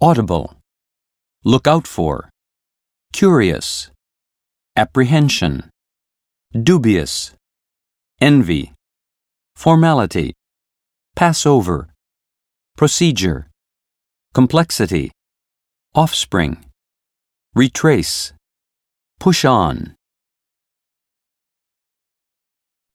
audible, look out for, curious, apprehension, dubious, envy, formality, pass over, procedure, complexity, offspring, retrace, push on,